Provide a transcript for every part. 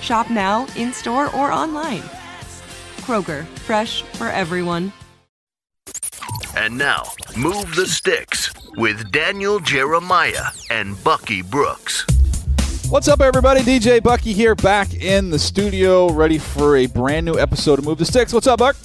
Shop now, in store, or online. Kroger, fresh for everyone. And now, Move the Sticks with Daniel Jeremiah and Bucky Brooks. What's up, everybody? DJ Bucky here, back in the studio, ready for a brand new episode of Move the Sticks. What's up, Buck?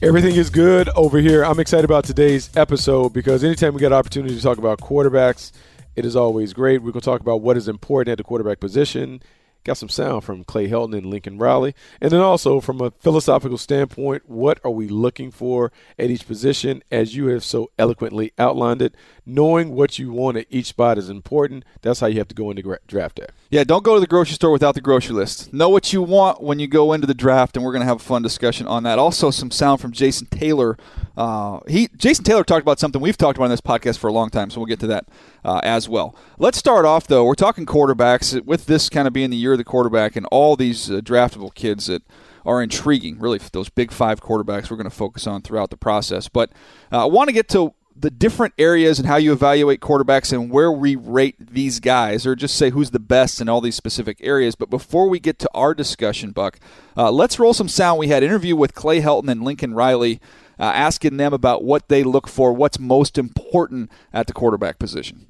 Everything is good over here. I'm excited about today's episode because anytime we get an opportunity to talk about quarterbacks, it is always great. We're going to talk about what is important at the quarterback position Got some sound from Clay Helton and Lincoln Riley. And then also, from a philosophical standpoint, what are we looking for at each position as you have so eloquently outlined it? Knowing what you want at each spot is important. That's how you have to go into draft day. Yeah, don't go to the grocery store without the grocery list. Know what you want when you go into the draft, and we're going to have a fun discussion on that. Also, some sound from Jason Taylor. Uh, he Jason Taylor talked about something we've talked about on this podcast for a long time, so we'll get to that uh, as well. Let's start off though. We're talking quarterbacks with this kind of being the year of the quarterback, and all these uh, draftable kids that are intriguing. Really, those big five quarterbacks we're going to focus on throughout the process. But uh, I want to get to the different areas and how you evaluate quarterbacks and where we rate these guys, or just say who's the best in all these specific areas. But before we get to our discussion, Buck, uh, let's roll some sound. We had an interview with Clay Helton and Lincoln Riley, uh, asking them about what they look for, what's most important at the quarterback position.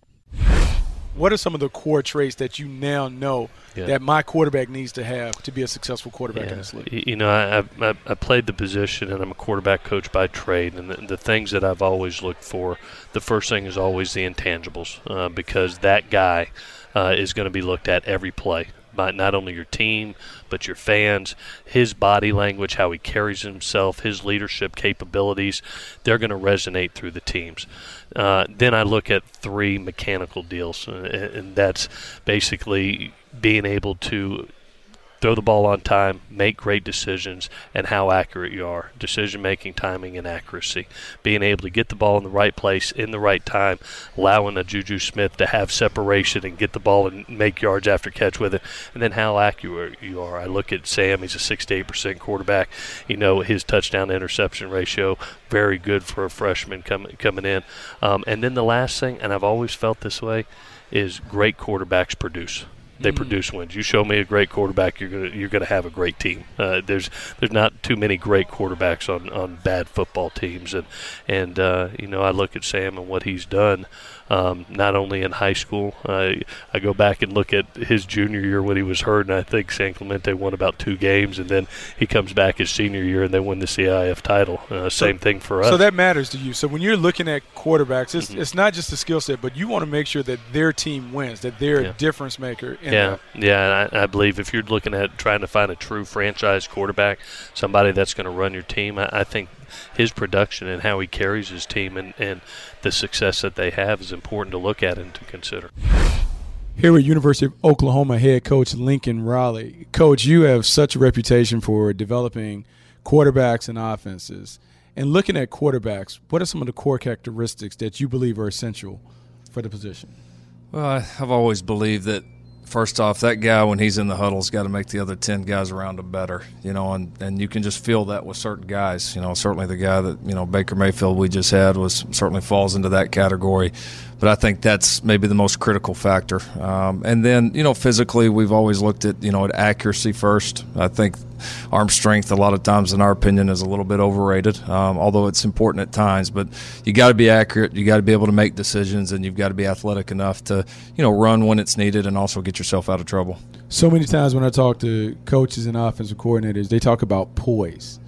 What are some of the core traits that you now know yeah. that my quarterback needs to have to be a successful quarterback yeah. in this league? You know, I, I, I, played the position and I'm a quarterback coach by trade. And the, the, things that I've always looked for, the first thing is always the intangibles uh, because that guy uh, is going to be looked at every play by not only your team but your fans, his body language, how he carries himself, his leadership capabilities, they're going to resonate through the teams. Uh, then I look at three mechanical deals, and that's basically being able to throw the ball on time, make great decisions, and how accurate you are. Decision making, timing, and accuracy. Being able to get the ball in the right place in the right time, allowing a Juju Smith to have separation and get the ball and make yards after catch with it, and then how accurate you are. I look at Sam, he's a 68% quarterback. You know, his touchdown interception ratio, very good for a freshman coming coming in. Um, and then the last thing, and I've always felt this way, is great quarterbacks produce they mm. produce wins. You show me a great quarterback, you're gonna you're gonna have a great team. Uh, there's there's not too many great quarterbacks on, on bad football teams, and and uh, you know I look at Sam and what he's done um, not only in high school. I I go back and look at his junior year when he was hurt, and I think San Clemente won about two games, and then he comes back his senior year and they win the CIF title. Uh, same so, thing for us. So that matters to you. So when you're looking at quarterbacks, it's, mm-hmm. it's not just the skill set, but you want to make sure that their team wins, that they're yeah. a difference maker. Yeah, yeah. I, I, believe if you're looking at trying to find a true franchise quarterback, somebody that's going to run your team, I, I think his production and how he carries his team and, and the success that they have is important to look at and to consider. Here at University of Oklahoma head coach Lincoln Riley. Coach, you have such a reputation for developing quarterbacks and offenses. And looking at quarterbacks, what are some of the core characteristics that you believe are essential for the position? Well, I've always believed that first off, that guy when he's in the huddle's got to make the other ten guys around him better, you know, and, and you can just feel that with certain guys. You know, certainly the guy that you know Baker Mayfield we just had was certainly falls into that category, but I think that's maybe the most critical factor. Um, and then you know physically, we've always looked at you know at accuracy first. I think arm strength a lot of times in our opinion is a little bit overrated um, although it's important at times but you got to be accurate you got to be able to make decisions and you've got to be athletic enough to you know run when it's needed and also get yourself out of trouble. So many times when I talk to coaches and offensive coordinators, they talk about poise.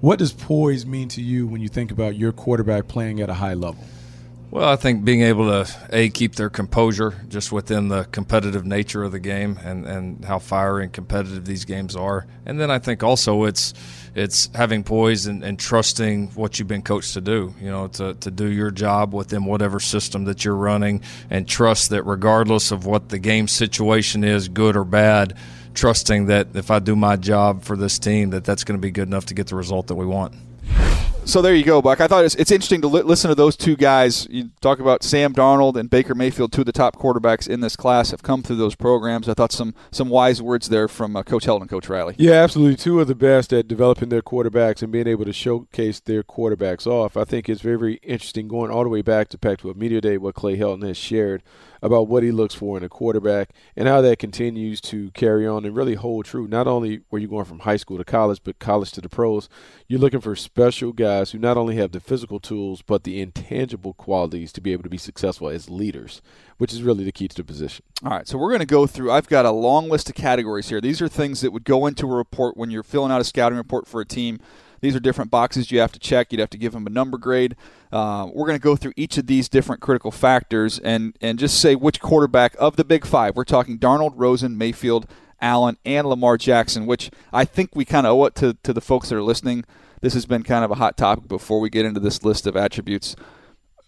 What does poise mean to you when you think about your quarterback playing at a high level? Well, I think being able to a keep their composure just within the competitive nature of the game and and how fiery and competitive these games are, and then I think also it's it's having poise and, and, trusting what you've been coached to do. You know, to, to do your job within whatever system that you're running, and trust that regardless of what the game situation is, good or bad, trusting that if I do my job for this team, that that's going to be good enough to get the result that we want. So there you go, Buck. I thought it's, it's interesting to li- listen to those two guys. You talk about Sam Darnold and Baker Mayfield, two of the top quarterbacks in this class, have come through those programs. I thought some some wise words there from uh, Coach Helton and Coach Riley. Yeah, absolutely. Two of the best at developing their quarterbacks and being able to showcase their quarterbacks off. I think it's very, very interesting going all the way back to Pac-12 Media Day, what Clay Helton has shared about what he looks for in a quarterback and how that continues to carry on and really hold true. Not only were you going from high school to college, but college to the pros, you're looking for special guys who not only have the physical tools, but the intangible qualities to be able to be successful as leaders, which is really the key to the position. All right, so we're going to go through. I've got a long list of categories here. These are things that would go into a report when you're filling out a scouting report for a team. These are different boxes you have to check. You'd have to give them a number grade. Uh, we're going to go through each of these different critical factors and, and just say which quarterback of the big five. We're talking Darnold, Rosen, Mayfield, Allen, and Lamar Jackson, which I think we kind of owe it to, to the folks that are listening. This has been kind of a hot topic before we get into this list of attributes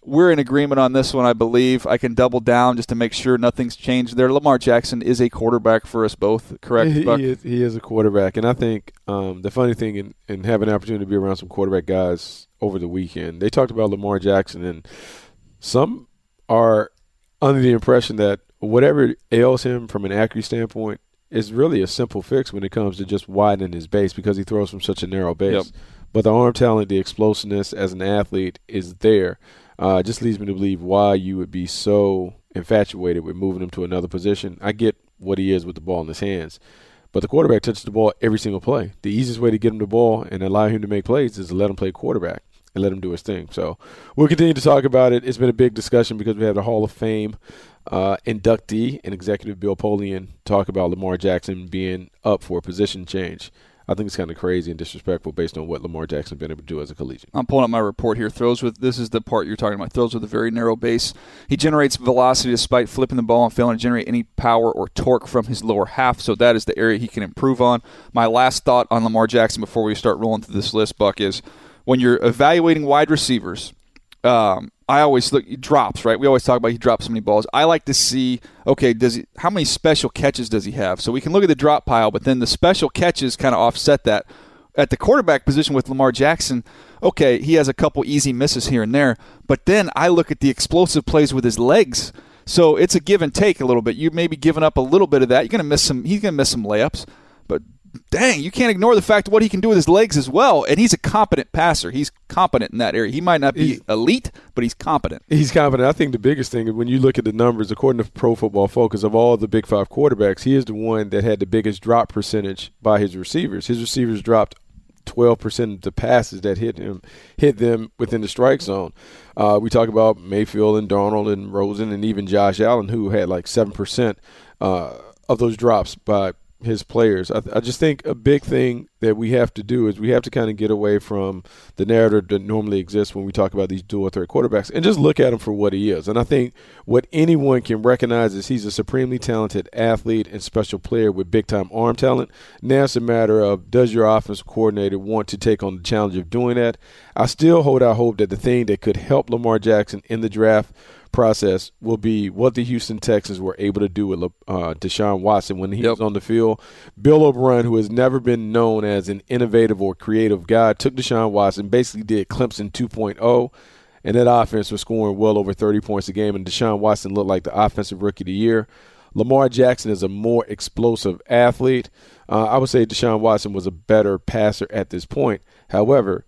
we're in agreement on this one, I believe. I can double down just to make sure nothing's changed there. Lamar Jackson is a quarterback for us both, correct? He, he is, he is a quarterback. And I think um, the funny thing in, in having an opportunity to be around some quarterback guys over the weekend, they talked about Lamar Jackson, and some are under the impression that whatever ails him from an accuracy standpoint is really a simple fix when it comes to just widening his base because he throws from such a narrow base. Yep. But the arm talent, the explosiveness as an athlete is there uh, just leads me to believe why you would be so infatuated with moving him to another position. I get what he is with the ball in his hands, but the quarterback touches the ball every single play. The easiest way to get him the ball and allow him to make plays is to let him play quarterback and let him do his thing. So we'll continue to talk about it. It's been a big discussion because we have the Hall of Fame uh, inductee and executive Bill Polian talk about Lamar Jackson being up for a position change. I think it's kind of crazy and disrespectful based on what Lamar Jackson been able to do as a collegiate. I'm pulling up my report here. Throws with this is the part you're talking about. Throws with a very narrow base. He generates velocity despite flipping the ball and failing to generate any power or torque from his lower half. So that is the area he can improve on. My last thought on Lamar Jackson before we start rolling through this list, Buck, is when you're evaluating wide receivers. Um, I always look he drops, right? We always talk about he drops so many balls. I like to see, okay, does he how many special catches does he have? So we can look at the drop pile, but then the special catches kind of offset that. At the quarterback position with Lamar Jackson, okay, he has a couple easy misses here and there, but then I look at the explosive plays with his legs. So it's a give and take a little bit. You may be giving up a little bit of that. You're to miss some. He's to miss some layups, but dang, you can't ignore the fact of what he can do with his legs as well. And he's a competent passer. He's competent in that area. He might not be he's, elite, but he's competent. He's competent. I think the biggest thing when you look at the numbers, according to Pro Football Focus, of all the Big Five quarterbacks, he is the one that had the biggest drop percentage by his receivers. His receivers dropped 12% of the passes that hit him hit them within the strike zone. Uh, we talk about Mayfield and Darnold and Rosen and even Josh Allen, who had like 7% uh, of those drops by his players. I, I, just think a big thing that we have to do is we have to kind of get away from the narrative that normally exists when we talk about these dual threat quarterbacks and just look at him for what he is. And I think what anyone can recognize is he's a supremely talented athlete and special player with big time arm talent. Now it's a matter of does your offensive coordinator want to take on the challenge of doing that? I still hold out hope that the thing that could help Lamar Jackson in the draft process will be what the Houston Texans were able to do with uh, Deshaun Watson when he yep. was on the field. Bill O'Brien, who has never been known as an innovative or creative guy, took Deshaun Watson, basically did Clemson 2.0, and that offense was scoring well over 30 points a game, and Deshaun Watson looked like the offensive rookie of the year. Lamar Jackson is a more explosive athlete. Uh, I would say Deshaun Watson was a better passer at this point. However,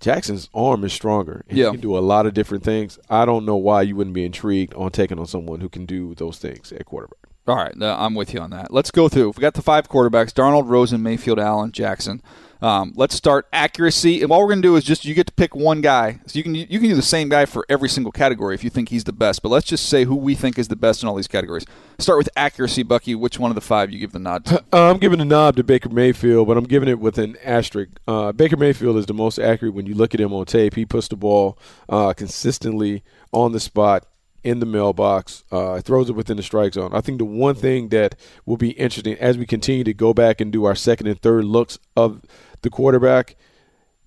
Jackson's arm is stronger. And Yeah. He can do a lot of different things. I don't know why you wouldn't be intrigued on taking on someone who can do those things at quarterback. All right, I'm with you on that. Let's go through. We got the five quarterbacks: Darnold, Rosen, Mayfield, Allen, Jackson. Um, let's start accuracy, and what we're going to do is just you get to pick one guy. So you can you can do the same guy for every single category if you think he's the best. But let's just say who we think is the best in all these categories. Start with accuracy, Bucky. Which one of the five you give the nod to? Uh, I'm giving a nod to Baker Mayfield, but I'm giving it with an asterisk. Uh, Baker Mayfield is the most accurate when you look at him on tape. He puts the ball uh, consistently on the spot in the mailbox, uh, throws it within the strike zone. I think the one thing that will be interesting as we continue to go back and do our second and third looks of the quarterback,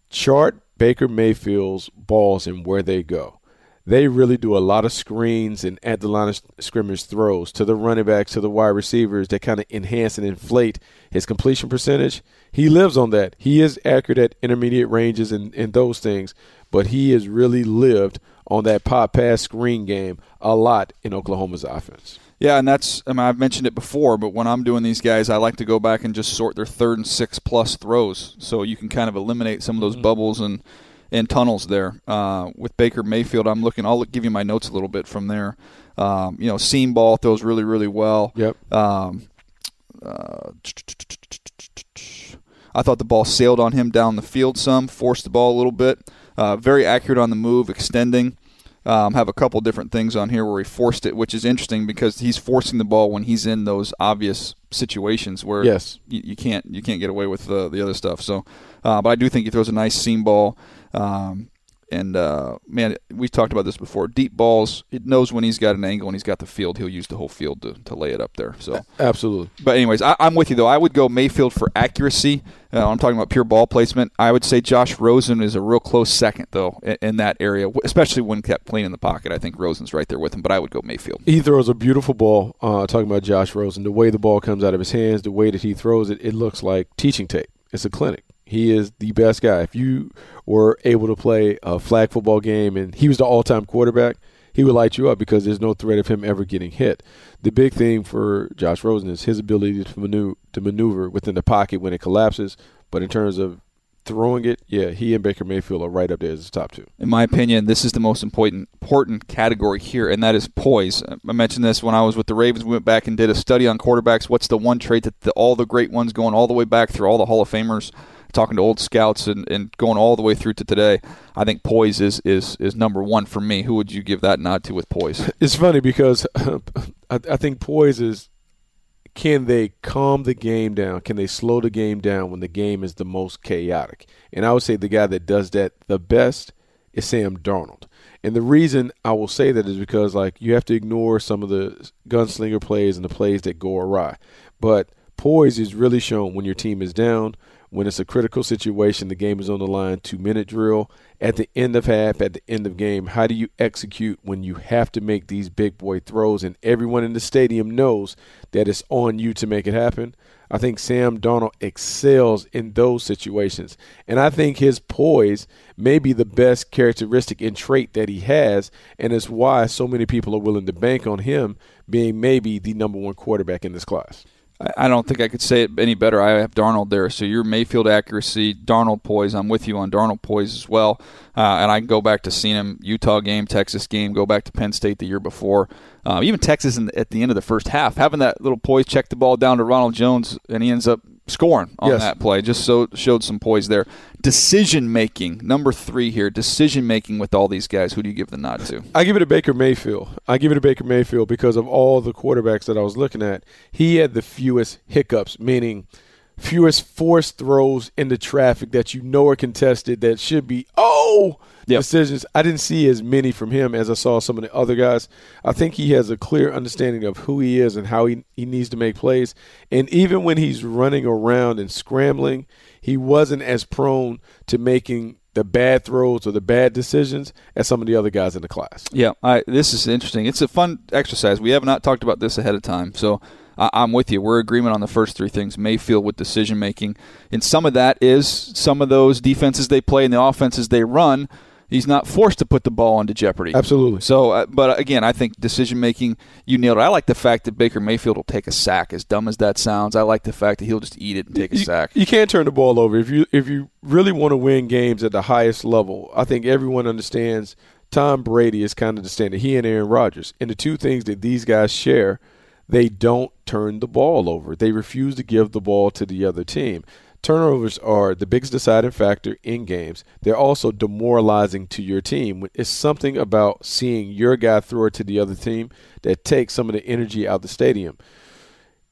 chart Baker Mayfield's balls and where they go. They really do a lot of screens and at the line of scrimmage throws to the running backs, to the wide receivers that kind of enhance and inflate his completion percentage. He lives on that. He is accurate at intermediate ranges and, and those things, but he has really lived on that pop pass screen game a lot in Oklahoma's offense. Yeah, and that's I mean I've mentioned it before, but when I'm doing these guys, I like to go back and just sort their third and six plus throws, so you can kind of eliminate some of those bubbles and and tunnels there. Uh, with Baker Mayfield, I'm looking. I'll give you my notes a little bit from there. Um, you know, seam ball throws really really well. Yep. Um, uh, I thought the ball sailed on him down the field some, forced the ball a little bit. Uh, very accurate on the move, extending. Um, have a couple different things on here where he forced it, which is interesting because he's forcing the ball when he's in those obvious situations where Yes. you, you can't you can't get away with uh, the other stuff. So, uh, but I do think he throws a nice seam ball. Um, and uh, man, we talked about this before. Deep balls, it knows when he's got an angle and he's got the field. He'll use the whole field to, to lay it up there. So, Absolutely. but anyways, I, I'm with you though. I would go Mayfield for accuracy. Uh, I'm talking about pure ball placement. I would say Josh Rosen is a real close second though in, in that area, especially when kept clean in the pocket. I think Rosen's right there with him, but I would go Mayfield. He throws a beautiful ball. Uh, talking about Josh Rosen, the way the ball comes out of his hands, the way that he throws it, it looks like teaching tape. It's a clinic. He is the best guy. If you were able to play a flag football game and he was the all-time quarterback, he would light you up because there's no threat of him ever getting hit. The big thing for Josh Rosen is his ability to maneuver, to maneuver within the pocket when it collapses. But in terms of throwing it, yeah, he and Baker Mayfield are right up there as the top two. In my opinion, this is the most important important category here, and that is poise. I mentioned this when I was with the Ravens. We went back and did a study on quarterbacks. What's the one trait that the, all the great ones going all the way back through all the Hall of Famers, talking to old scouts, and, and going all the way through to today? I think poise is, is is number one for me. Who would you give that nod to with poise? It's funny because I, I think poise is can they calm the game down? Can they slow the game down when the game is the most chaotic? And I would say the guy that does that the best is Sam Darnold. And the reason I will say that is because like you have to ignore some of the gunslinger plays and the plays that go awry. But poise is really shown when your team is down, when it's a critical situation, the game is on the line, two minute drill, at the end of half, at the end of game, how do you execute when you have to make these big boy throws and everyone in the stadium knows that it's on you to make it happen? I think Sam Darnold excels in those situations. And I think his poise may be the best characteristic and trait that he has. And it's why so many people are willing to bank on him being maybe the number one quarterback in this class. I- don't think I could say it any better. I have Darnold there. So your Mayfield accuracy, Darnold poise. I'm with you on Darnold poise as well. Uh, and I can go back to seeing him Utah game, Texas game, go back to Penn State the year before, uh, even Texas in, at the end of the first half, having that little poise, check the ball down to Ronald Jones, and he ends up scoring on Yes. that play. Just so showed some poise there. Decision making, number three here. Decision making with all these guys. Who do you give the nod to? I give it to Baker Mayfield. I give it to Baker Mayfield because of all the quarterbacks that I was looking at. He had the fewest hiccups, meaning fewest forced throws into traffic that you know are contested that should be oh Yep. decisions. I didn't see as many from him as I saw some of the other guys. I think he has a clear understanding of who he is and how he, he needs to make plays. And even when he's running around and scrambling, he wasn't as prone to making the bad throws or the bad decisions as some of the other guys in the class. Yeah, I, this is interesting. It's a fun exercise. We have not talked about this ahead of time, so I, I'm with you. We're agreement on the first three things. Mayfield with decision making, and some of that is some of those defenses they play and the offenses they run. He's not forced to put the ball into jeopardy. Absolutely. So, uh, but again, I think decision making, you nailed it. I like the fact that Baker Mayfield will take a sack. As dumb as that sounds, I like the fact that he'll just eat it and take a sack. You can't turn the ball over if you if you really want to win games at the highest level. I think everyone understands Tom Brady is kind of the standard. He and Aaron Rodgers, and the two things that these guys share, they don't turn the ball over. They refuse to give the ball to the other team. Turnovers are the biggest deciding factor in games. They're also demoralizing to your team. It's something about seeing your guy throw it to the other team that takes some of the energy out of the stadium.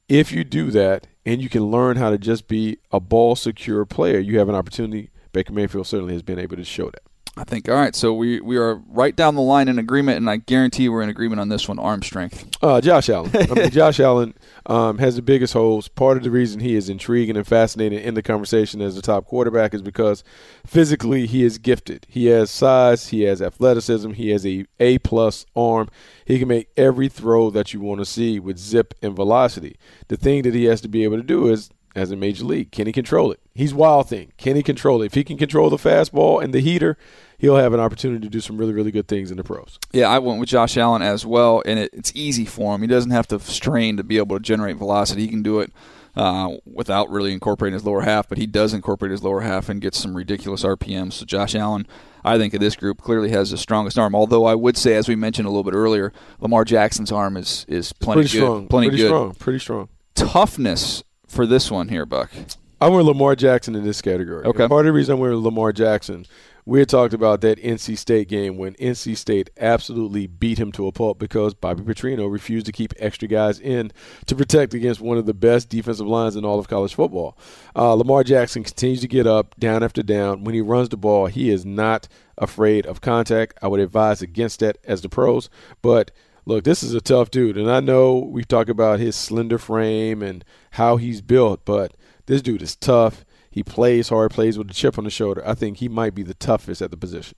If you do that and you can learn how to just be a ball secure player, you have an opportunity. Baker Mayfield certainly has been able to show that. I think all right. So we we are right down the line in agreement, and I guarantee we're in agreement on this one. Arm strength. Uh, Josh Allen. I mean, Josh Allen um, has the biggest holes. Part of the reason he is intriguing and fascinating in the conversation as the top quarterback is because physically he is gifted. He has size. He has athleticism. He has a A plus arm. He can make every throw that you want to see with zip and velocity. The thing that he has to be able to do is as a major league. Can he control it? He's wild thing. Can he control it? If he can control the fastball and the heater, he'll have an opportunity to do some really, really good things in the pros. Yeah, I went with Josh Allen as well, and it, it's easy for him. He doesn't have to strain to be able to generate velocity. He can do it uh, without really incorporating his lower half, but he does incorporate his lower half and gets some ridiculous RPMs. So Josh Allen, I think of this group clearly has the strongest arm. Although I would say, as we mentioned a little bit earlier, Lamar Jackson's arm is is plenty pretty good, strong. plenty pretty good. strong. Pretty strong. Toughness for this one here, Buck. I went Lamar Jackson in this category. Okay. And part of the reason I went with Lamar Jackson, we had talked about that NC State game when NC State absolutely beat him to a pulp because Bobby Petrino refused to keep extra guys in to protect against one of the best defensive lines in all of college football. Uh, Lamar Jackson continues to get up down after down. When he runs the ball, he is not afraid of contact. I would advise against that as the pros, but look, this is a tough dude, and I know we've talked about his slender frame and how he's built, but this dude is tough. He plays hard, plays with a chip on the shoulder. I think he might be the toughest at the position.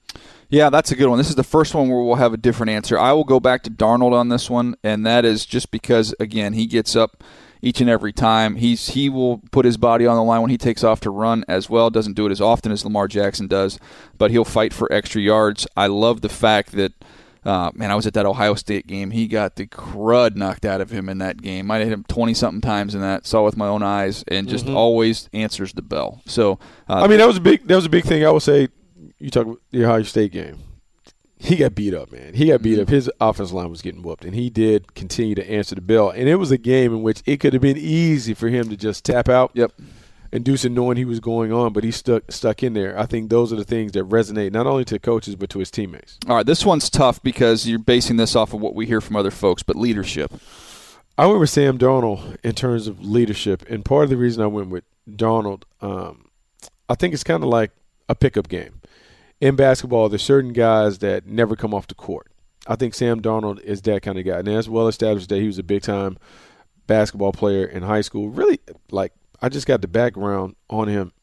Yeah, that's a good one. This is the first one where we'll have a different answer. I will go back to Darnold on this one, and that is just because again he gets up each and every time. He's he will put his body on the line when he takes off to run as well. Doesn't do it as often as Lamar Jackson does, but he'll fight for extra yards. I love the fact that. Uh, man, I was at that Ohio State game. He got the crud knocked out of him in that game. Might have hit him twenty something times in that. Saw with my own eyes, and just always answers the bell. So, uh, I mean, that was a big that was a big thing. I would say you talk about the Ohio State game. He got beat up, man. He got beat up. His offensive line was getting whooped, and he did continue to answer the bell. And it was a game in which it could have been easy for him to just tap out. Yep. Inducing knowing he was going on, but he stuck stuck in there. I think those are the things that resonate not only to coaches but to his teammates. All right, this one's tough because you're basing this off of what we hear from other folks, but leadership. I went with Sam Darnold in terms of leadership, and part of the reason I went with Darnold, um, I think it's kind of like a pickup game. In basketball, there's certain guys that never come off the court. I think Sam Darnold is that kind of guy, and that's well established that he was a big time basketball player in high school. Really, like I just got the background on him.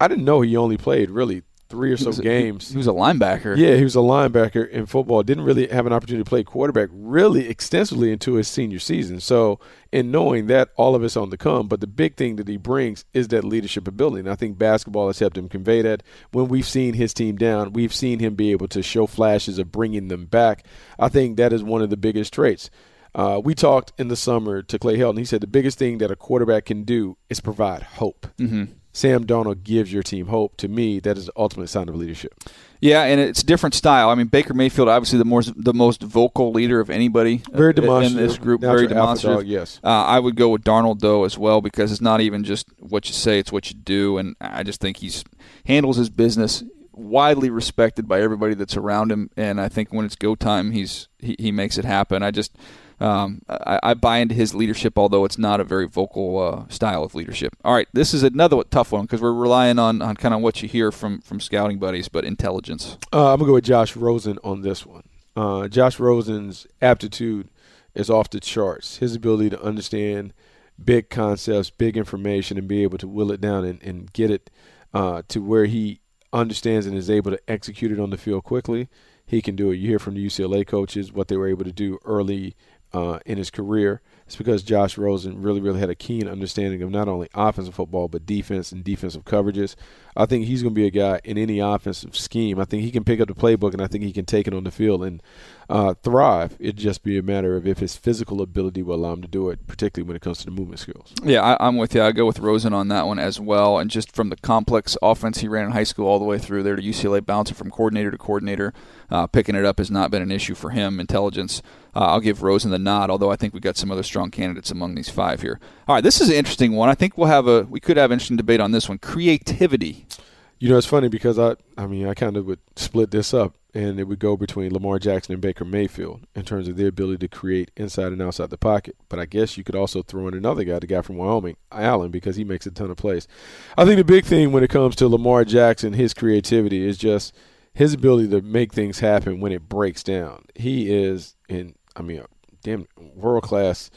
I didn't know he only played really three or so a- games. He was a linebacker. Yeah, he was a linebacker in football. Didn't really have an opportunity to play quarterback really extensively into his senior season. So, in knowing that, all of it's on the come. But the big thing that he brings is that leadership ability. And I think basketball has helped him convey that. When we've seen his team down, we've seen him be able to show flashes of bringing them back. I think that is one of the biggest traits. Uh, we talked in the summer to Clay Helton. And he said the biggest thing that a quarterback can do is provide hope. Mm-hmm. Sam Darnold gives your team hope. To me, that is the ultimate sign of leadership. Yeah, and it's a different style. I mean, Baker Mayfield, obviously the more the most vocal leader of anybody Very in demonstrative. this group. Natural Very demonstrative. dog, yes. Uh, I would go with Darnold though as well because it's not even just what you say; it's what you do. And I just think he's handles his business widely respected by everybody that's around him. And I think when it's go time, he's he, he makes it happen. I just um, I, I buy into his leadership, although it's not a very vocal uh, style of leadership. All right, this is another tough one because we're relying on, on kind of what you hear from from scouting buddies, but intelligence. Uh, I'm gonna go with Josh Rosen on this one. Uh, Josh Rosen's aptitude is off the charts. His ability to understand big concepts, big information, and be able to will it down and, and get it uh, to where he understands and is able to execute it on the field quickly. He can do it. You hear from the UCLA coaches what they were able to do early uh, in his career. It's because Josh Rosen really, really had a keen understanding of not only offensive football but defense and defensive coverages. I think he's going to be a guy in any offensive scheme. I think he can pick up the playbook and I think he can take it on the field and uh, thrive. It'd just be a matter of if his physical ability will allow him to do it, particularly when it comes to the movement skills. Yeah, I, am with you. I go with Rosen on that one as well. And just from the complex offense he ran in high school all the way through there to UCLA, bouncing from coordinator to coordinator, uh, picking it up has not been an issue for him. Intelligence. Uh, I'll give Rosen the nod, although I think we've got some other strong candidates among these five here. All right, this is an interesting one. I think we'll have a we could have interesting debate on this one. Creativity. You know, it's funny because I, I mean, I kind of would split this up, and it would go between Lamar Jackson and Baker Mayfield in terms of their ability to create inside and outside the pocket. But I guess you could also throw in another guy, the guy from Wyoming, Allen, because he makes a ton of plays. I think the big thing when it comes to Lamar Jackson, his creativity is just his ability to make things happen when it breaks down. He is, in, I mean, a damn world class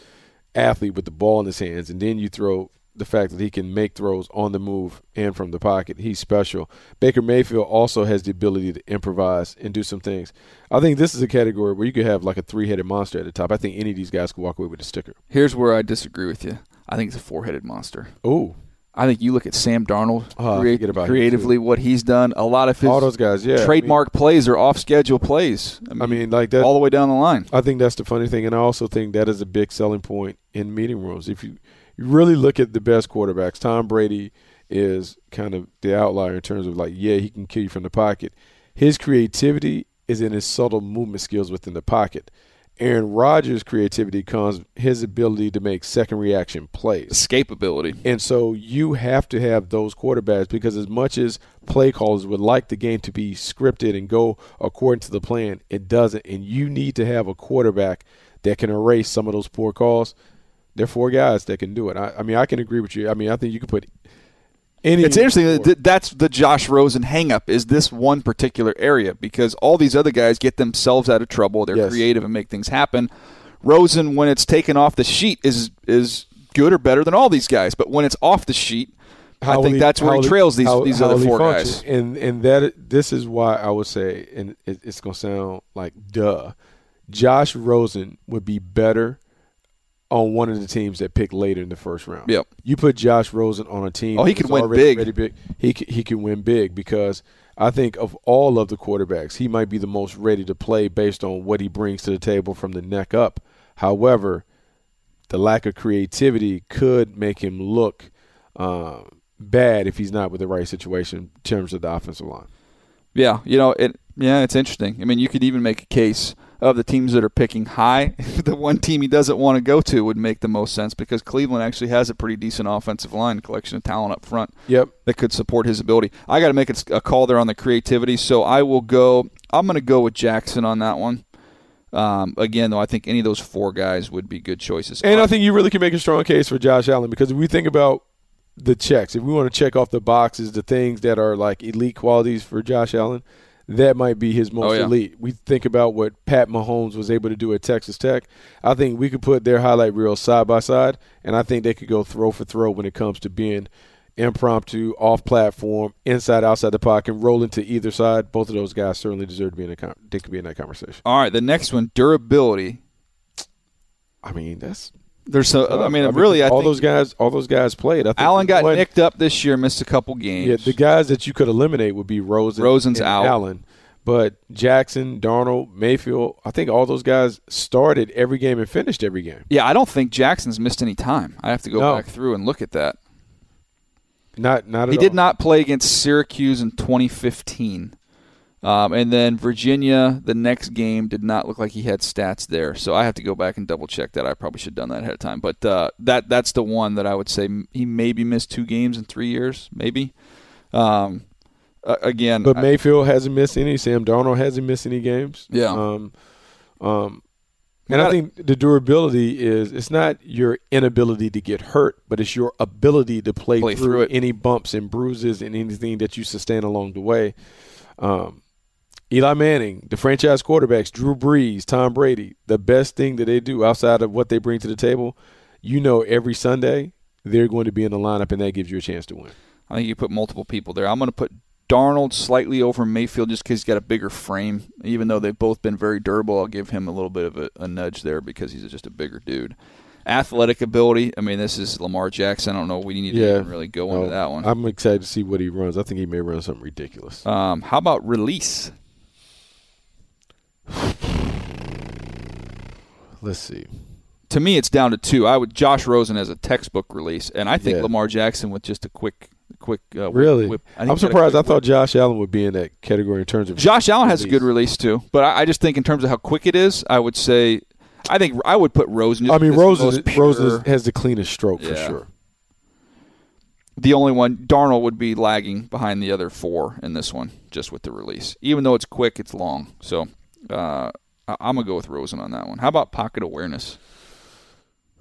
athlete with the ball in his hands, and then you throw the fact that he can make throws on the move and from the pocket. He's special. Baker Mayfield also has the ability to improvise and do some things. I think this is a category where you could have like a three headed monster at the top. I think any of these guys could walk away with a sticker. Here's where I disagree with you. I think it's a four headed monster. Oh. I think you look at Sam Darnold oh, create, creatively what he's done. A lot of his all those guys, yeah, trademark I mean, plays are off schedule plays. I mean, I mean, like that all the way down the line. I think that's the funny thing, and I also think that is a big selling point in meeting rooms. If you you really look at the best quarterbacks, Tom Brady is kind of the outlier in terms of like, yeah, he can kill you from the pocket. His creativity is in his subtle movement skills within the pocket. Aaron Rodgers' creativity comes his ability to make second reaction plays, escapability. And so you have to have those quarterbacks because as much as play callers would like the game to be scripted and go according to the plan, it doesn't. And you need to have a quarterback that can erase some of those poor calls there are four guys that can do it. I, I mean, I can agree with you. I mean, I think you could put any. It's interesting that that's the Josh Rosen hangup is this one particular area because all these other guys get themselves out of trouble. They're yes. creative and make things happen. Rosen, when it's taken off the sheet, is is good or better than all these guys. But when it's off the sheet, how I think he, that's where he trails these how, these how other four guys. And and that this is why I would say, and it, it's going to sound like duh, Josh Rosen would be better on one of the teams that picked later in the first round. Yep. You put Josh Rosen on a team. Oh, he can win big. big. He he can win big because I think of all of the quarterbacks, he might be the most ready to play based on what he brings to the table from the neck up. However, the lack of creativity could make him look uh, bad if he's not with the right situation in terms of the offensive line. Yeah, you know it. Yeah, it's interesting. I mean, you could even make a case of the teams that are picking high, the one team he doesn't want to go to would make the most sense because Cleveland actually has a pretty decent offensive line collection of talent up front. Yep. That could support his ability. I got to make a call there on the creativity, so I will go. I'm going to go with Jackson on that one. Um, again, though, I think any of those four guys would be good choices. And I think you really can make a strong case for Josh Allen because if we think about the checks, if we want to check off the boxes, the things that are like elite qualities for Josh Allen – that might be his most oh, yeah. elite. We think about what Pat Mahomes was able to do at Texas Tech. I think we could put their highlight reels side by side, and I think they could go throw for throw when it comes to being impromptu, off platform, inside, outside the pocket, rolling to either side. Both of those guys certainly deserve to be in a they could be in that conversation. All right, the next one, durability. I mean, that's there's so I mean, I really, all those guys, all those guys played. I think Allen got nicked up this year, missed a couple games. Yeah, the guys that you could eliminate would be Rosen, Rosen's and out. Allen, but Jackson, Darnold, Mayfield, I think all those guys started every game and finished every game. Yeah, I don't think Jackson's missed any time. I have to go no. back through and look at that. Not, not. he all. did not play against Syracuse in 2015. Um, and then Virginia, the next game did not look like he had stats there, so I have to go back and double check that. I probably should have done that ahead of time, but uh, that that's the one that I would say he maybe missed two games in three years, maybe. Um, again, but Mayfield I, hasn't missed any. Sam Darnold hasn't missed any games. Yeah. Um, um, and I think the durability is it's not your inability to get hurt, but it's your ability to play, play through, through any bumps and bruises and anything that you sustain along the way. Um, Eli Manning, the franchise quarterbacks, Drew Brees, Tom Brady, the best thing that they do outside of what they bring to the table, you know, every Sunday they're going to be in the lineup, and that gives you a chance to win. I think you put multiple people there. I'm going to put Darnold slightly over Mayfield just because he's got a bigger frame. Even though they've both been very durable, I'll give him a little bit of a, a nudge there because he's just a bigger dude. Athletic ability. I mean, this is Lamar Jackson. I don't know. We need to Yeah. even really go No, into that one. I'm excited to see what he runs. I think he may run something ridiculous. Um, how about release? Let's see. To me, it's down to two. I would Josh Rosen as a textbook release, and I think Yeah. Lamar Jackson with just a quick, quick. Uh, whip- Really? whip. I think I'm he's got a surprised. I thought whip. Josh Allen would be in that category in terms of Josh Allen has a good release. too, but I, I just think in terms of how quick it is, I would say, I think I would put Rosen. I mean, Rosen the Rose, most is, Rose is, pure- has the cleanest stroke for sure. the only one. Darnold would be lagging behind the other four in this one, just with the release. Even though it's quick, it's long. So uh, I- I'm gonna go with Rosen on that one. How about pocket awareness?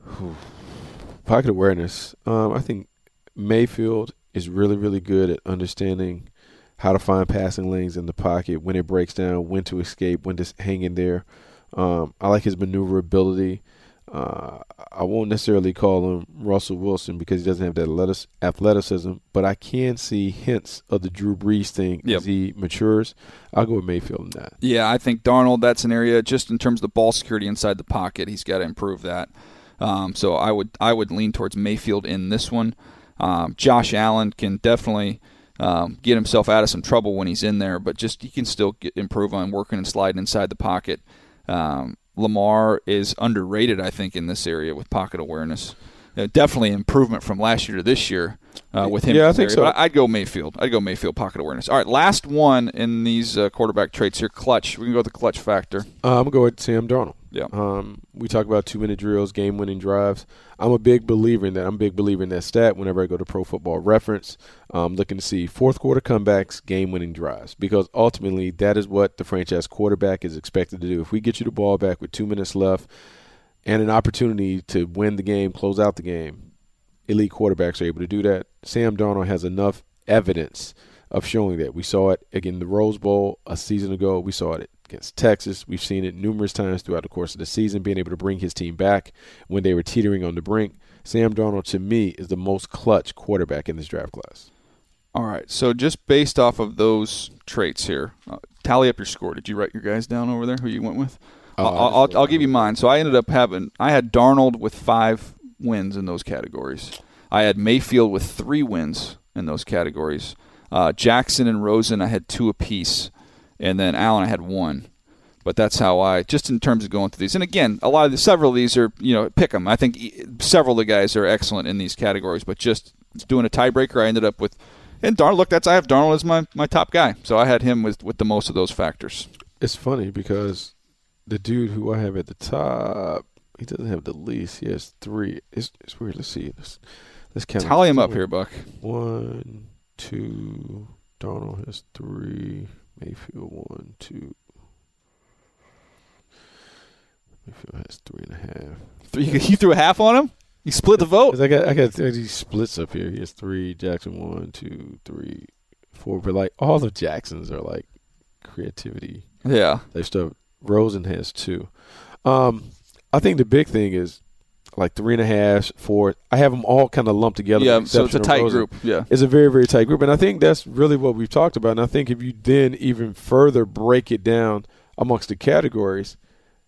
Pocket awareness. Um, I think Mayfield is really, really good at understanding how to find passing lanes in the pocket, when it breaks down, when to escape, when to hang in there. Um, I like his maneuverability. Uh, I won't necessarily call him Russell Wilson because he doesn't have that athleticism, but I can see hints of the Drew Brees thing Yep. as he matures. I'll go with Mayfield in that. Yeah, I think Darnold. That's an area just in terms of the ball security inside the pocket. He's got to improve that. Um, so I would I would lean towards Mayfield in this one. Um, Josh Allen can definitely um, get himself out of some trouble when he's in there, but just he can still get, improve on working and sliding inside the pocket. Um, Lamar is underrated, I think, in this area with pocket awareness. Uh, definitely improvement from last year to this year uh, with him. Yeah, I think area. so. But I'd go Mayfield. I'd go Mayfield pocket awareness. All right, last one in these uh, quarterback traits here. Clutch. We can go with the clutch factor. Uh, I'm gonna go with Sam Darnold. Yeah. Um, we talk about two minute drills, game winning drives. I'm a big believer in that. I'm a big believer in that stat whenever I go to Pro Football Reference. Um, looking to see fourth quarter comebacks, game winning drives, because ultimately that is what the franchise quarterback is expected to do. If we get you the ball back with two minutes left and an opportunity to win the game, close out the game, elite quarterbacks are able to do that. Sam Darnold has enough evidence of showing that. We saw it again the Rose Bowl a season ago. We saw it against Texas. We've seen it numerous times throughout the course of the season, being able to bring his team back when they were teetering on the brink. Sam Darnold, to me, is the most clutch quarterback in this draft class. All right. So just based off of those traits here, uh, tally up your score. Did you write your guys down over there? Who you went with? Uh, I'll, I just I'll, I'll give you mine. So I ended up having I had Darnold with five wins in those categories. I had Mayfield with three wins in those categories. Uh, Jackson and Rosen I had two apiece, and then Allen I had one. But that's how I just in terms of going through these. And again, a lot of the several of these are you know pick them. I think several of the guys are excellent in these categories. But just doing a tiebreaker, I ended up with. And Darnold, look, that's I have Darnold as my, my top guy, so I had him with with the most of those factors. It's funny because the dude who I have at the top, he doesn't have the least. He has three. It's, it's weird. Let's see. Let's, let's count. Tally him up here, Buck. One, two. Darnold has three. Mayfield one, two. Mayfield has three and a half. Three, you threw a half on him. You split the vote. I got I got these splits up here. He has three. Jackson one, two, three, four. But like all the Jacksons are like creativity Yeah, type stuff. Rosen has two. Um, I think the big thing is like three and a half, four. I have them all kind of lumped together. yeah. So it's a tight Rosen. group. Yeah, It's a very, very tight group. And I think that's really what we've talked about. And I think if you then even further break it down amongst the categories,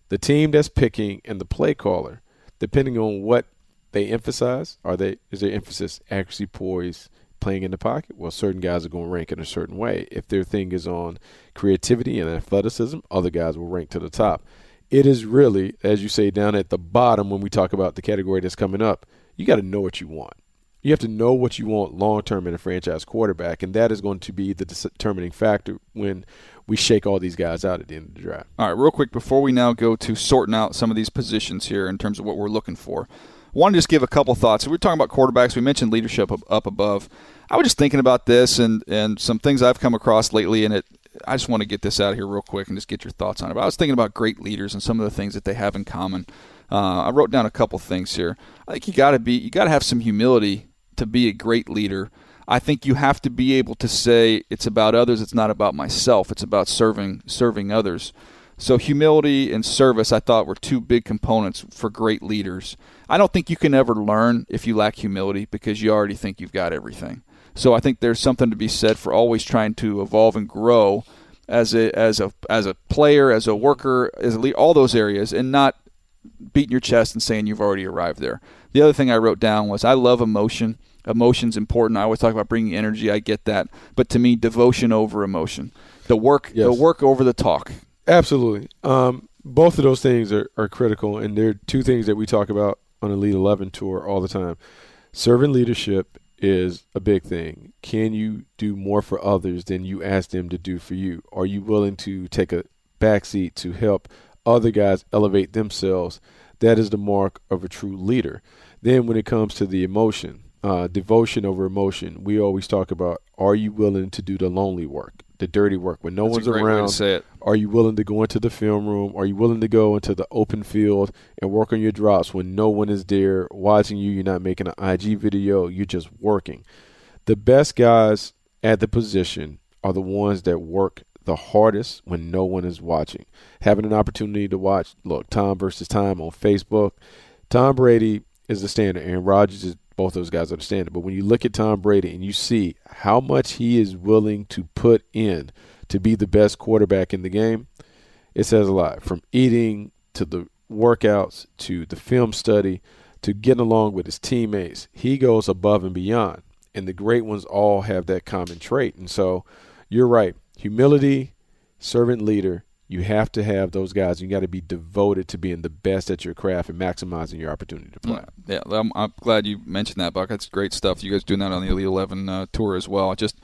the team that's picking and the play caller, depending on what they emphasize, are they is their emphasis accuracy, poise, playing in the pocket? Well, certain guys are going to rank in a certain way. If their thing is on creativity and athleticism, other guys will rank to the top. It is really, as you say, down at the bottom when we talk about the category that's coming up, you got to know what you want. You have to know what you want long term in a franchise quarterback, and that is going to be the determining factor when we shake all these guys out at the end of the draft. All right, real quick before we now go to sorting out some of these positions here in terms of what we're looking for, I want to just give a couple thoughts. we're talking about quarterbacks. We mentioned leadership up, up above. I was just thinking about this and and some things I've come across lately, and it. I just want to get this out of here real quick and just get your thoughts on it. But I was thinking about great leaders and some of the things that they have in common. Uh, I wrote down a couple things here. I think you got to be you got to have some humility to be a great leader. I think you have to be able to say it's about others, it's not about myself. It's about serving serving others. So humility and service I thought were two big components for great leaders. I don't think you can ever learn if you lack humility because you already think you've got everything. So I think there's something to be said for always trying to evolve and grow as a as a as a player, as a worker, as a lead, all those areas and not beating your chest and saying you've already arrived there. The other thing I wrote down was I love emotion. Emotion's important. I always talk about bringing energy. I get that, but to me, devotion over emotion. The work, Yes. the work over the talk. Absolutely. Um, both of those things are, are critical, and they're two things that we talk about on Elite 11 tour all the time. Servant leadership is a big thing. Can you do more for others than you ask them to do for you? Are you willing to take a backseat to help other guys elevate themselves? That is the mark of a true leader. Then, when it comes to the emotion, uh, devotion over emotion, we always talk about are you willing to do the lonely work, the dirty work when no That's one's great way to around? Are you willing to go into the film room? Are you willing to go into the open field and work on your drops when no one is there watching you? You're not making an IG video, you're just working. The best guys at the position are the ones that work the hardest when no one is watching. Having an opportunity to watch, look, Tom versus Time on Facebook. Tom Brady is the standard, and Rodgers is both those guys understand standard. But when you look at Tom Brady and you see how much he is willing to put in to be the best quarterback in the game, it says a lot. From eating to the workouts to the film study to getting along with his teammates, he goes above and beyond. And the great ones all have that common trait. And so you're right. Humility, servant leader, you have to have those guys. You got to be devoted to being the best at your craft and maximizing your opportunity to play. Yeah, I'm, I'm glad you mentioned that, Buck. That's great stuff. You guys doing that on the Elite 11 uh, tour as well. Just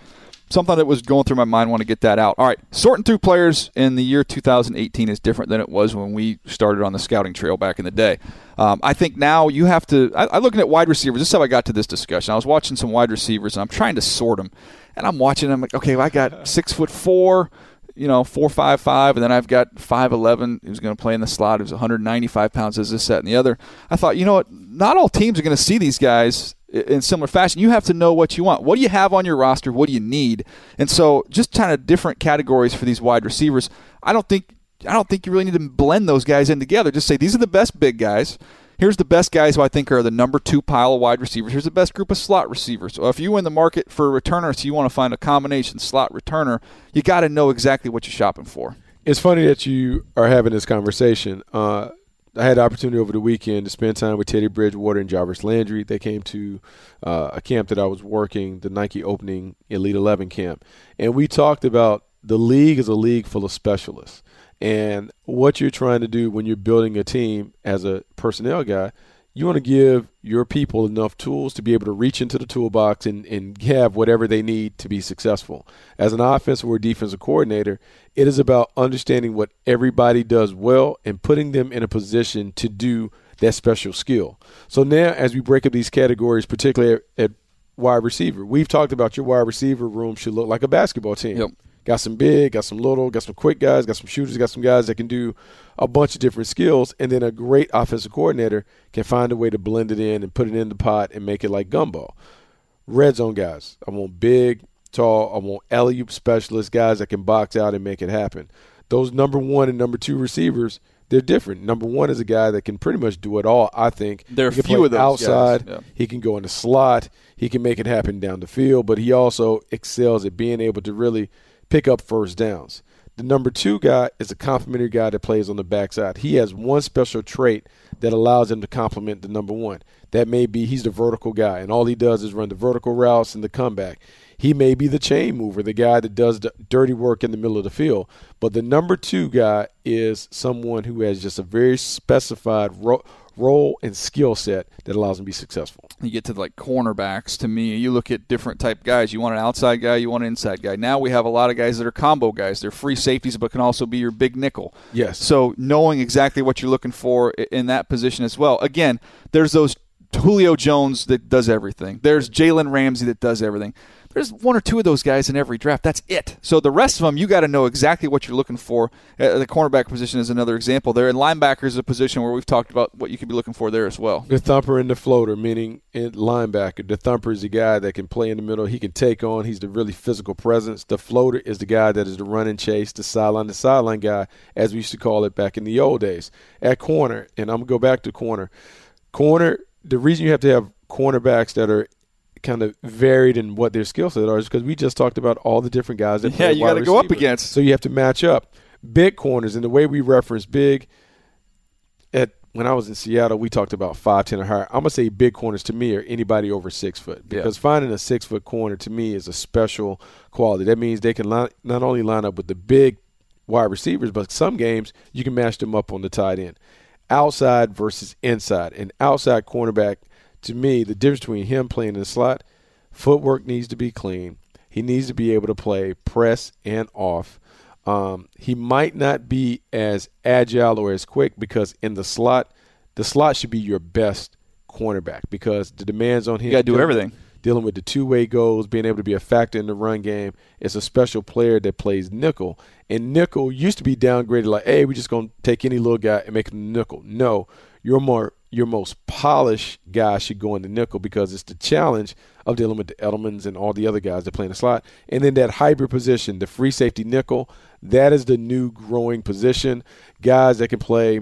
something that was going through my mind. Want to get that out. All right, sorting through players in the year 2018 is different than it was when we started on the scouting trail back in the day. Um, I think now you have to. I, I'm looking at wide receivers. This is how I got to this discussion. I was watching some wide receivers, and I'm trying to sort them. And I'm watching them like, okay, well, I got six foot four you know, four five five, and then I've got five eleven who's going to play in the slot. Who's 195 pounds. As this, that, and the other. I thought, you know what? Not all teams are going to see these guys in similar fashion. You have to know what you want. What do you have on your roster? What do you need? And so, just kind of different categories for these wide receivers. I don't think I don't think you really need to blend those guys in together. Just say these are the best big guys. Here's the best guys who I think are the number two pile of wide receivers. Here's the best group of slot receivers. So if you in the market for a returner, so you want to find a combination slot returner, you got to know exactly what you're shopping for. It's funny that you are having this conversation. Uh, I had the opportunity over the weekend to spend time with Teddy Bridgewater and Jarvis Landry. They came to uh, a camp that I was working, the Nike opening Elite 11 camp. And we talked about the league is a league full of specialists. And what you're trying to do when you're building a team as a personnel guy, you want to give your people enough tools to be able to reach into the toolbox and, and have whatever they need to be successful. As an offensive or defensive coordinator, it is about understanding what everybody does well and putting them in a position to do that special skill. So now, as we break up these categories, particularly at, at wide receiver, we've talked about your wide receiver room should look like a basketball team. Yep. Got some big, got some little, got some quick guys, got some shooters, got some guys that can do a bunch of different skills. And then a great offensive coordinator can find a way to blend it in and put it in the pot and make it like gumbo. Red zone guys. I want big, tall, I want alley oop specialist guys that can box out and make it happen. Those number one and number two receivers, they're different. Number one is a guy that can pretty much do it all, I think. There are he can few play of those guys, outside. yeah. He can go in the slot. He can make it happen down the field, but he also excels at being able to really pick up first downs. The number two guy is a complementary guy that plays on the backside. He has one special trait that allows him to complement the number one. That may be he's the vertical guy, and all he does is run the vertical routes and the comeback. He may be the chain mover, the guy that does the dirty work in the middle of the field. But the number two guy is someone who has just a very specified ro- role and skill set that allows him to be successful. You get to like cornerbacks. To me, you look at different type guys. You want an outside guy. You want an inside guy. Now we have a lot of guys that are combo guys. They're free safeties, but can also be your big nickel. Yes. So knowing exactly what you're looking for in that position as well. Again, there's those Julio Jones that does everything. There's Jalen Ramsey that does everything. There's one or two of those guys in every draft. That's it. So the rest of them, you got to know exactly what you're looking for. Uh, the cornerback position is another example there, and linebacker is a position where we've talked about what you could be looking for there as well. The thumper and the floater, meaning in linebacker. The thumper is the guy that can play in the middle. He can take on. He's the really physical presence. The floater is the guy that is the run and chase, the sideline, the sideline guy, as we used to call it back in the old days. At corner, and I'm gonna go back to corner. Corner. The reason you have to have cornerbacks that are kind of varied in what their skill set are is because we just talked about all the different guys that Yeah, you got to go up against. So you have to match up. Big corners, and the way we reference big at when I was in Seattle, we talked about five ten or higher. I'm gonna say big corners to me are anybody over six foot because yeah. finding a six foot corner to me is a special quality. That means they can line, not only line up with the big wide receivers, but some games you can match them up on the tight end. Outside versus inside, An outside cornerback to me, the difference between him playing in the slot, footwork needs to be clean. He needs to be able to play press and off. Um, he might not be as agile or as quick because in the slot, the slot should be your best cornerback because the demands on him. You got to do everything. Dealing with the two way goals, being able to be a factor in the run game. It's a special player that plays nickel. And nickel used to be downgraded like, hey, we're just going to take any little guy and make him nickel. No, you're more your most polished guy should go in the nickel because it's the challenge of dealing with the Edelmans and all the other guys that play in the slot. And then that hybrid position, the free safety nickel, that is the new growing position. Guys that can play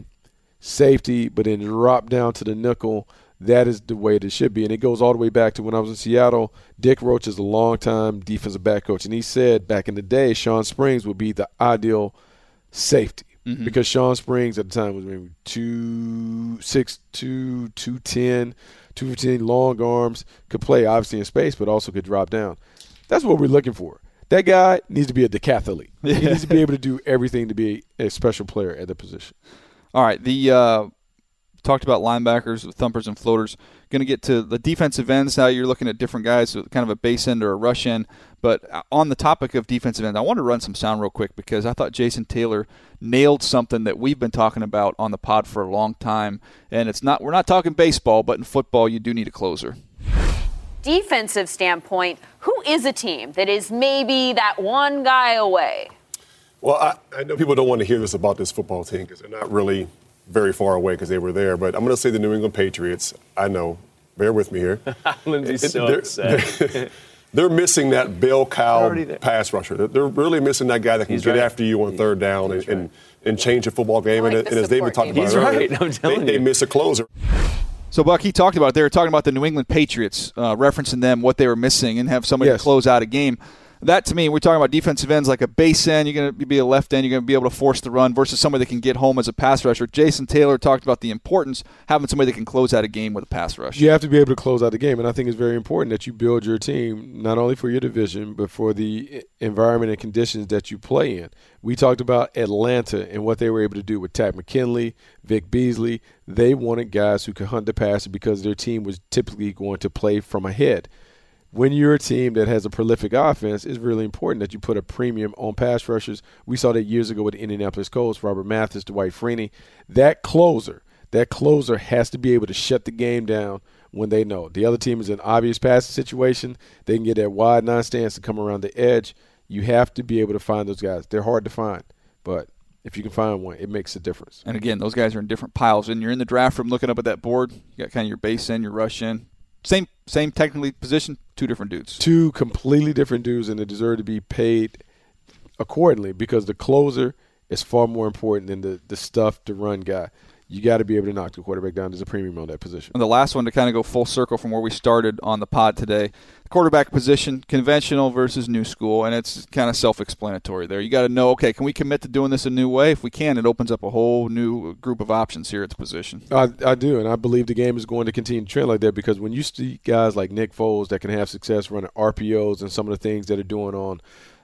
safety but then drop down to the nickel. That is the way it should be. And it goes all the way back to when I was in Seattle. Dick Roach is a longtime defensive back coach. And he said back in the day, Shawn Springs would be the ideal safety mm-hmm. because Shawn Springs at the time was maybe two six two two ten, two fifteen long arms, could play obviously in space, but also could drop down. That's what we're looking for. That guy needs to be a decathlete. He needs to be able to do everything to be a special player at the position. All right, the uh, talked about linebackers, thumpers, and floaters. Going to get to the defensive ends now. You're looking at different guys, kind of a base end or a rush end. But uh, on the topic of defensive end, I want to run some sound real quick because I thought Jason Taylor nailed something that we've been talking about on the pod for a long time. And it's not we're not talking baseball, but in football you do need a closer. Defensive standpoint, who is a team that is maybe that one guy away? Well, I, I know people don't want to hear this about this football team because they're not really very far away because they were there. But I'm going to say the New England Patriots. I know. Bear with me here. Lindsay's so they're, upset. They're, missing that Bill Cow pass rusher. They're really missing that guy that can He's get right. after you on third down and, right. and, and, change a football game. Like and, and as David talked about He's earlier, right. I'm telling they, you. they miss a closer. So Buck, he talked about they were talking about the New England Patriots, uh, referencing them what they were missing and have somebody Yes. close out a game. That to me, we're talking about defensive ends like a base end. You're going to be a left end. You're going to be able to force the run versus somebody that can get home as a pass rusher. Jason Taylor talked about the importance having somebody that can close out a game with a pass rush. You have to be able to close out the game, and I think it's very important that you build your team not only for your division but for the environment and conditions that you play in. We talked about Atlanta and what they were able to do with Takk McKinley, Vic Beasley. They wanted guys who could hunt the passer because their team was typically going to play from ahead. When you're a team that has a prolific offense, it's really important that you put a premium on pass rushers. We saw that years ago with the Indianapolis Colts, Robert Mathis, Dwight Freeney. That closer, that closer has to be able to shut the game down when they know the other team is in obvious passing situation. They can get that wide nine stance to come around the edge. You have to be able to find those guys. They're hard to find, but if you can find one, it makes a difference. And again, those guys are in different piles. And you're in the draft room looking up at that board. You got kind of your base end, your rush in. Same, same technically position, two different dudes. Two completely different dudes, and they deserve to be paid accordingly because the closer is far more important than the the stuff to run guy. You got to be able to knock the quarterback down. There's a premium on that position. And the last one to kind of go full circle from where we started on the pod today, quarterback position, conventional versus new school, and it's kind of self-explanatory there. You got to know, okay, can we commit to doing this a new way? If we can, it opens up a whole new group of options here at the position. I, I do, and I believe the game is going to continue to trend like that because when you see guys like Nick Foles that can have success running RPOs and some of the things that are doing on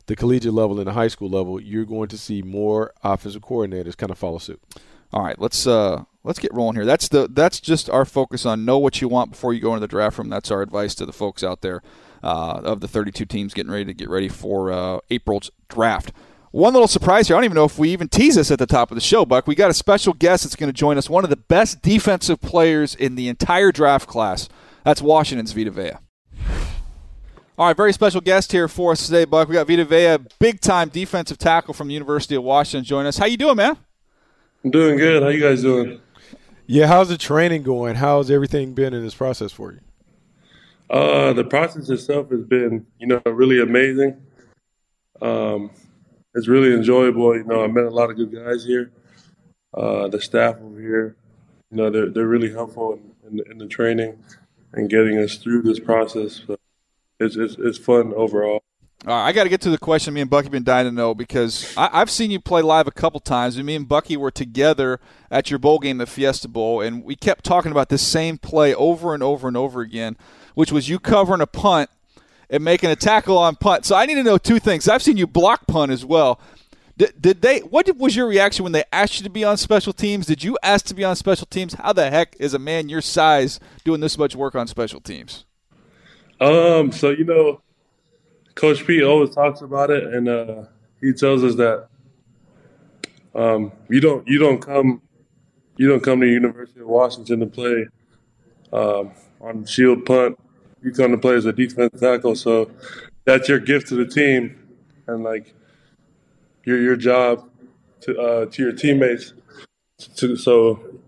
the collegiate level and the high school level, you're going to see more offensive coordinators kind of follow suit. All right, let's uh let's get rolling here. That's the that's just our focus on know what you want before you go into the draft room. That's our advice to the folks out there uh, of the 32 teams getting ready to get ready for uh, April's draft. One little surprise here. I don't even know if we even tease this at the top of the show, Buck. We got a special guest that's going to join us. One of the best defensive players in the entire draft class. That's Washington's Vita Vea. All right, very special guest here for us today, Buck. We got Vita Vea, big time defensive tackle from the University of Washington, join us. How you doing, man? I'm doing good. How you guys doing? Yeah, how's the training going? How's everything been in this process for you? Uh, the process itself has been, you know, really amazing. Um, it's really enjoyable. You know, I met a lot of good guys here. Uh, the staff over here, you know, they're they're really helpful in, in, in the training and getting us through this process. So it's, it's it's fun overall. I got to get to the question me and Bucky been dying to know because I, have seen you play live a couple times. And me and Bucky were together at your bowl game, the Fiesta Bowl, and we kept talking about this same play over and over and over again, which was you covering a punt and making a tackle on punt. So I need to know two things. I've seen you block punt as well. Did, did they? What was your reaction when they asked you to be on special teams? Did you ask to be on special teams? How the heck is a man your size doing this much work on special teams? Um. So you know Coach Pete always talks about it, and uh, he tells us that um, you don't you don't come you don't come to the University of Washington to play um, on shield punt. You come to play as a defense tackle. So that's your gift to the team, and like your your job to uh, to your teammates. To, so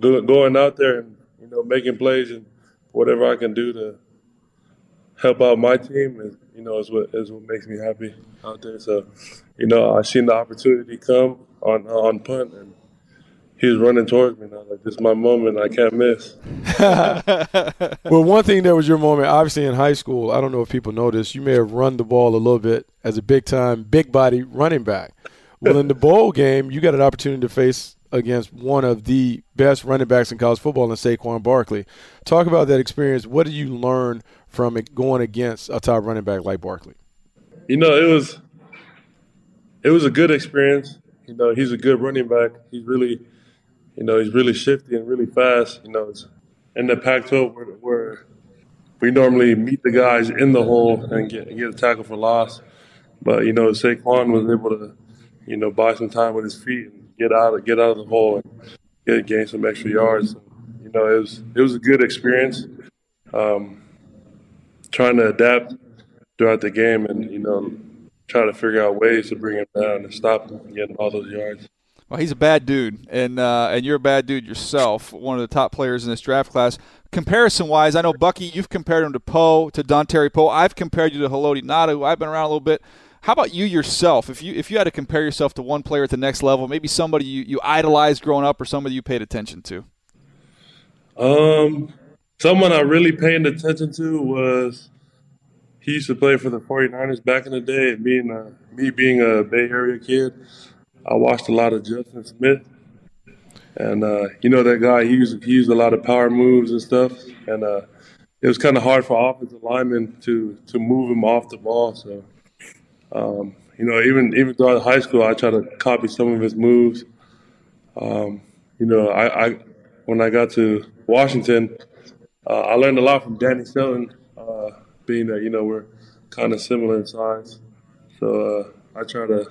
going out there and you know making plays and whatever I can do to help out my team is you know, is what is what makes me happy out there. So, you know, I seen the opportunity come on uh, on punt, and he was running towards me. And I was like, "This is my moment. I can't miss." well, one thing that was your moment, obviously in high school. I don't know if people know this. You may have run the ball a little bit as a big time, big body running back. Well, in the bowl game, you got an opportunity to face against one of the best running backs in college football in Saquon Barkley. Talk about that experience. What did you learn from going against a top running back like Barkley? You know, it was it was a good experience. You know, he's a good running back. He's really, you know, he's really shifty and really fast. You know, in the Pac-12 where, where we normally meet the guys in the hole and get get a tackle for loss. But you know, Saquon was able to, you know, buy some time with his feet and get out of get out of the hole and get gain some extra yards. You know, it was it was a good experience. Um, trying to adapt throughout the game and, you know, try to figure out ways to bring him down and stop him from getting all those yards. Well, he's a bad dude, and uh, and you're a bad dude yourself. One of the top players in this draft class. Comparison wise, I know Bucky, you've compared him to Poe, to Dontari Poe. I've compared you to Haloti Ngata, who I've been around a little bit. How about you yourself? If you if you had to compare yourself to one player at the next level, maybe somebody you, you idolized growing up, or somebody you paid attention to. Um, someone I really paid attention to was he used to play for the 49ers back in the day. And being a, me being a Bay Area kid, I watched a lot of Justin Smith. And, uh, you know, that guy, he used, he used a lot of power moves and stuff. And uh, it was kind of hard for offensive linemen to, to move him off the ball. So, um, you know, even even throughout high school, I tried to copy some of his moves. Um, you know, I, I, when I got to Washington, uh, I learned a lot from Danny Shelton. Uh, being that you know we're kind of similar in size. So uh, I try to,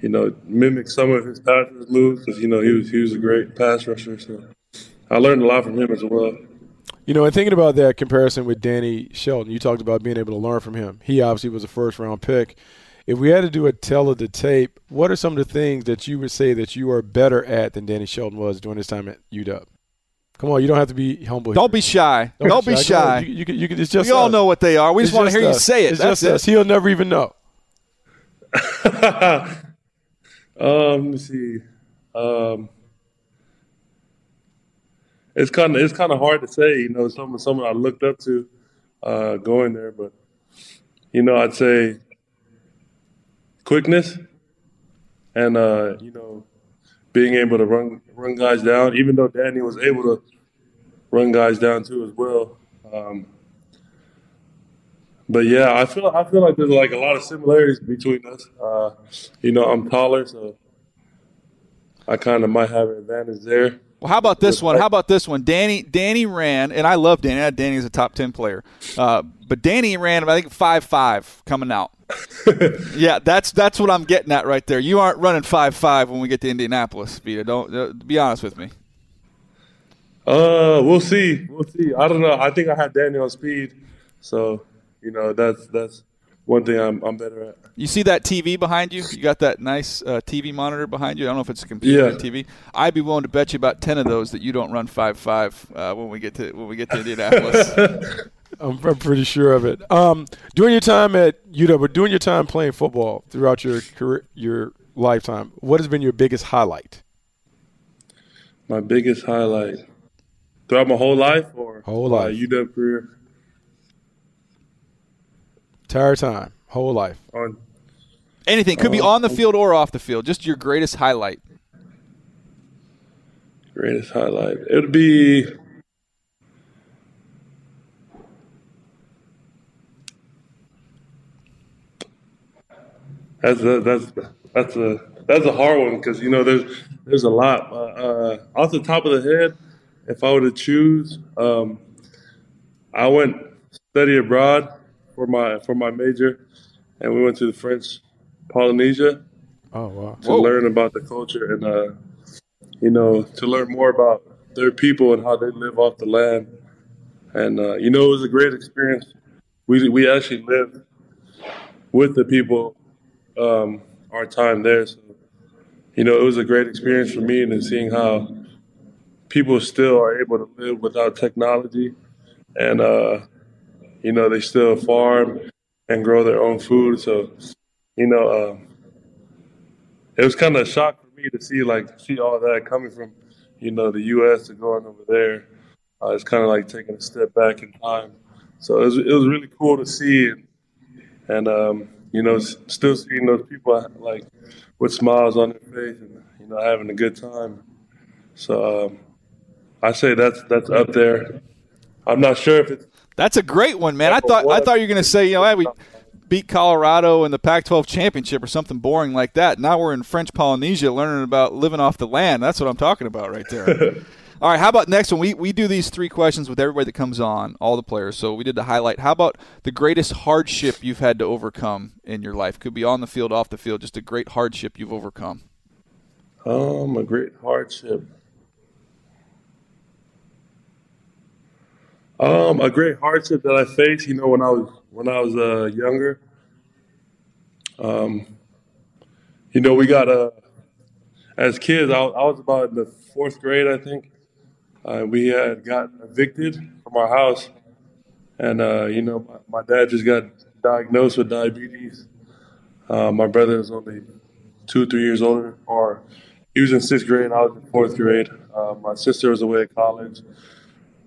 you know, mimic some of his pass moves because you know he was he was a great pass rusher. So I learned a lot from him as well. You know, and thinking about that comparison with Danny Shelton, you talked about being able to learn from him. He obviously was a first round pick. If we had to do a tell of the tape, what are some of the things that you would say that you are better at than Danny Shelton was during his time at UW? Come on, you don't have to be humble. Don't be shy. Don't, don't be shy. shy. You, you, you, it's just we us. all know what they are. We just want to hear us. you say it. It's That's just it. us. He'll never even know. um, let me see. Um, it's kind of it's kind of hard to say. You know, someone someone I looked up to uh, going there, but you know, I'd say quickness and uh, you know being able to run run guys down, even though Danny was able to run guys down too as well. Um, but yeah, I feel I feel like there's like a lot of similarities between us. Uh, you know, I'm taller, so I kind of might have an advantage there. Well, how about this one? How about this one? Danny Danny ran, and I love Danny. Danny is a top ten player, uh, but Danny ran I think five five coming out. yeah, that's that's what I'm getting at right there. You aren't running five five when we get to Indianapolis, Vita. Don't uh, be honest with me. Uh, we'll see. We'll see. I don't know. I think I had Danny on speed, so you know that's that's one thing I'm I'm better at. You see that TV behind you? You got that nice uh, TV monitor behind you. I don't know if it's a computer yeah. or TV. I'd be willing to bet you about ten of those that you don't run five five uh, when we get to when we get to Indianapolis. I'm, I'm pretty sure of it. Um, during your time at UW, but during your time playing football throughout your career, your lifetime, what has been your biggest highlight? My biggest highlight throughout my whole life, or whole life UW career. Entire time. Whole life. On anything could be uh, on the field or off the field. Just your greatest highlight. Greatest highlight. It would be. That's a, that's that's a that's a hard one because you know there's there's a lot. Uh, uh, off the top of the head, if I were to choose, um, I went study abroad for my for my major, and we went to the French Polynesia. Oh wow! To Whoa. learn about the culture and uh, you know to learn more about their people and how they live off the land, and uh, you know it was a great experience. We we actually lived with the people um, our time there. So, you know, it was a great experience for me and seeing how people still are able to live without technology and, uh, you know, they still farm and grow their own food. So, you know, uh, it was kind of a shock for me to see like see all that coming from, you know, the U.S. to going over there. Uh, it's kind of like taking a step back in time. So it was, it was really cool to see, and, and um, you know, still seeing those people like with smiles on their face and you know having a good time. So um, I say that's that's up there. I'm not sure if it's. That's a great one, man. I thought I thought you were going to say, you know, hey, we beat Colorado in the Pac-12 championship or something boring like that. Now we're in French Polynesia learning about living off the land. That's what I'm talking about right there. All right, how about next one? We we do these three questions with everybody that comes on, all the players. So we did the highlight. How about the greatest hardship you've had to overcome in your life? Could be on the field, off the field, just a great hardship you've overcome. Um, a great hardship. Um, a great hardship that I faced, you know, when I was when I was uh, younger. Um, you know, we got a uh, as kids. I, I was about in the fourth grade, I think. Uh, we had got evicted from our house, and uh, you know, my, my, dad just got diagnosed with diabetes. Uh, my brother is only two, three years older, or he was in sixth grade. And I was in fourth grade. Uh, my sister was away at college,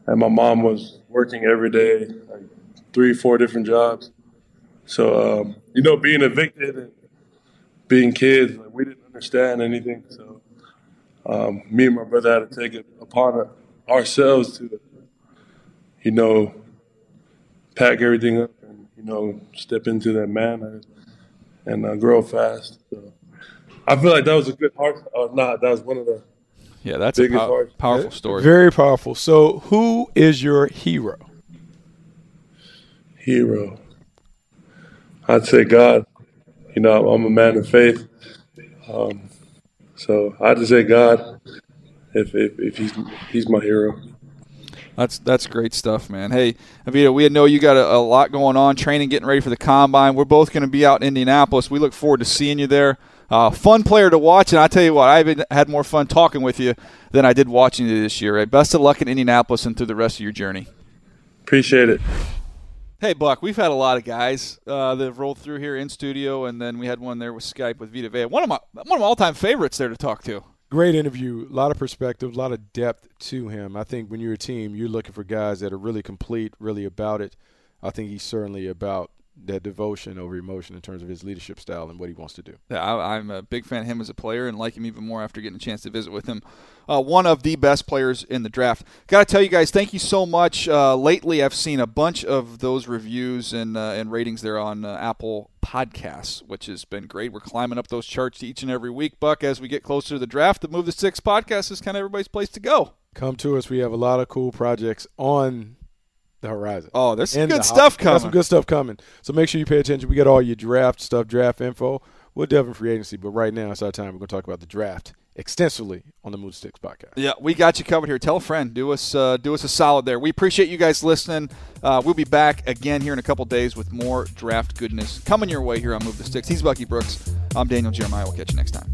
and my mom was working every day, like three, four different jobs. So, um, you know, being evicted and being kids, like, we didn't understand anything. So, um, me and my brother had to take it upon ourselves to, you know, pack everything up and, you know, step into that manhood and uh, grow fast. So I feel like that was a good heart. Uh, not, that was one of the yeah, that's a pow- powerful story. Very powerful. So, who is your hero? Hero. I'd say God. You know, I'm a man of faith. Um, so I'd just say God if, if, if he's he's my hero. That's that's great stuff, man. Hey, Avita, we know you got a, a, lot going on, training, getting ready for the combine. We're both going to be out in Indianapolis. We look forward to seeing you there. Uh, fun player to watch, and I tell you what, I've had more fun talking with you than I did watching you this year. Right? Best of luck in Indianapolis and through the rest of your journey. Appreciate it. Hey, Buck, we've had a lot of guys uh, that have rolled through here in studio, and then we had one there with Skype with Vita Vea. One of my one of my all time favorites there to talk to. Great interview, a lot of perspective, a lot of depth to him. I think when you're a team, you're looking for guys that are really complete, really about it. I think he's certainly about that devotion over emotion in terms of his leadership style and what he wants to do. Yeah, I, am a big fan of him as a player and like him even more after getting a chance to visit with him. Uh, one of the best players in the draft. Got to tell you guys, thank you so much. Uh, lately, I've seen a bunch of those reviews and uh, and ratings there on uh, Apple Podcasts, which has been great. We're climbing up those charts each and every week, Buck. As we get closer to the draft, the Move the Sticks podcast is kind of everybody's place to go. Come to us. We have a lot of cool projects on the horizon. Oh, there's some good stuff coming. Some good stuff coming. So make sure you pay attention. We got all your draft stuff, draft info. We'll delve in free agency, but right now it's our time. We're going to talk about the draft extensively on the Move Sticks podcast. Yeah, we got you covered here. Tell a friend. Do us uh, do us a solid there. We appreciate you guys listening. Uh, we'll be back again here in a couple days with more draft goodness coming your way here on Move the Sticks. He's Bucky Brooks. I'm Daniel Jeremiah. We'll catch you next time.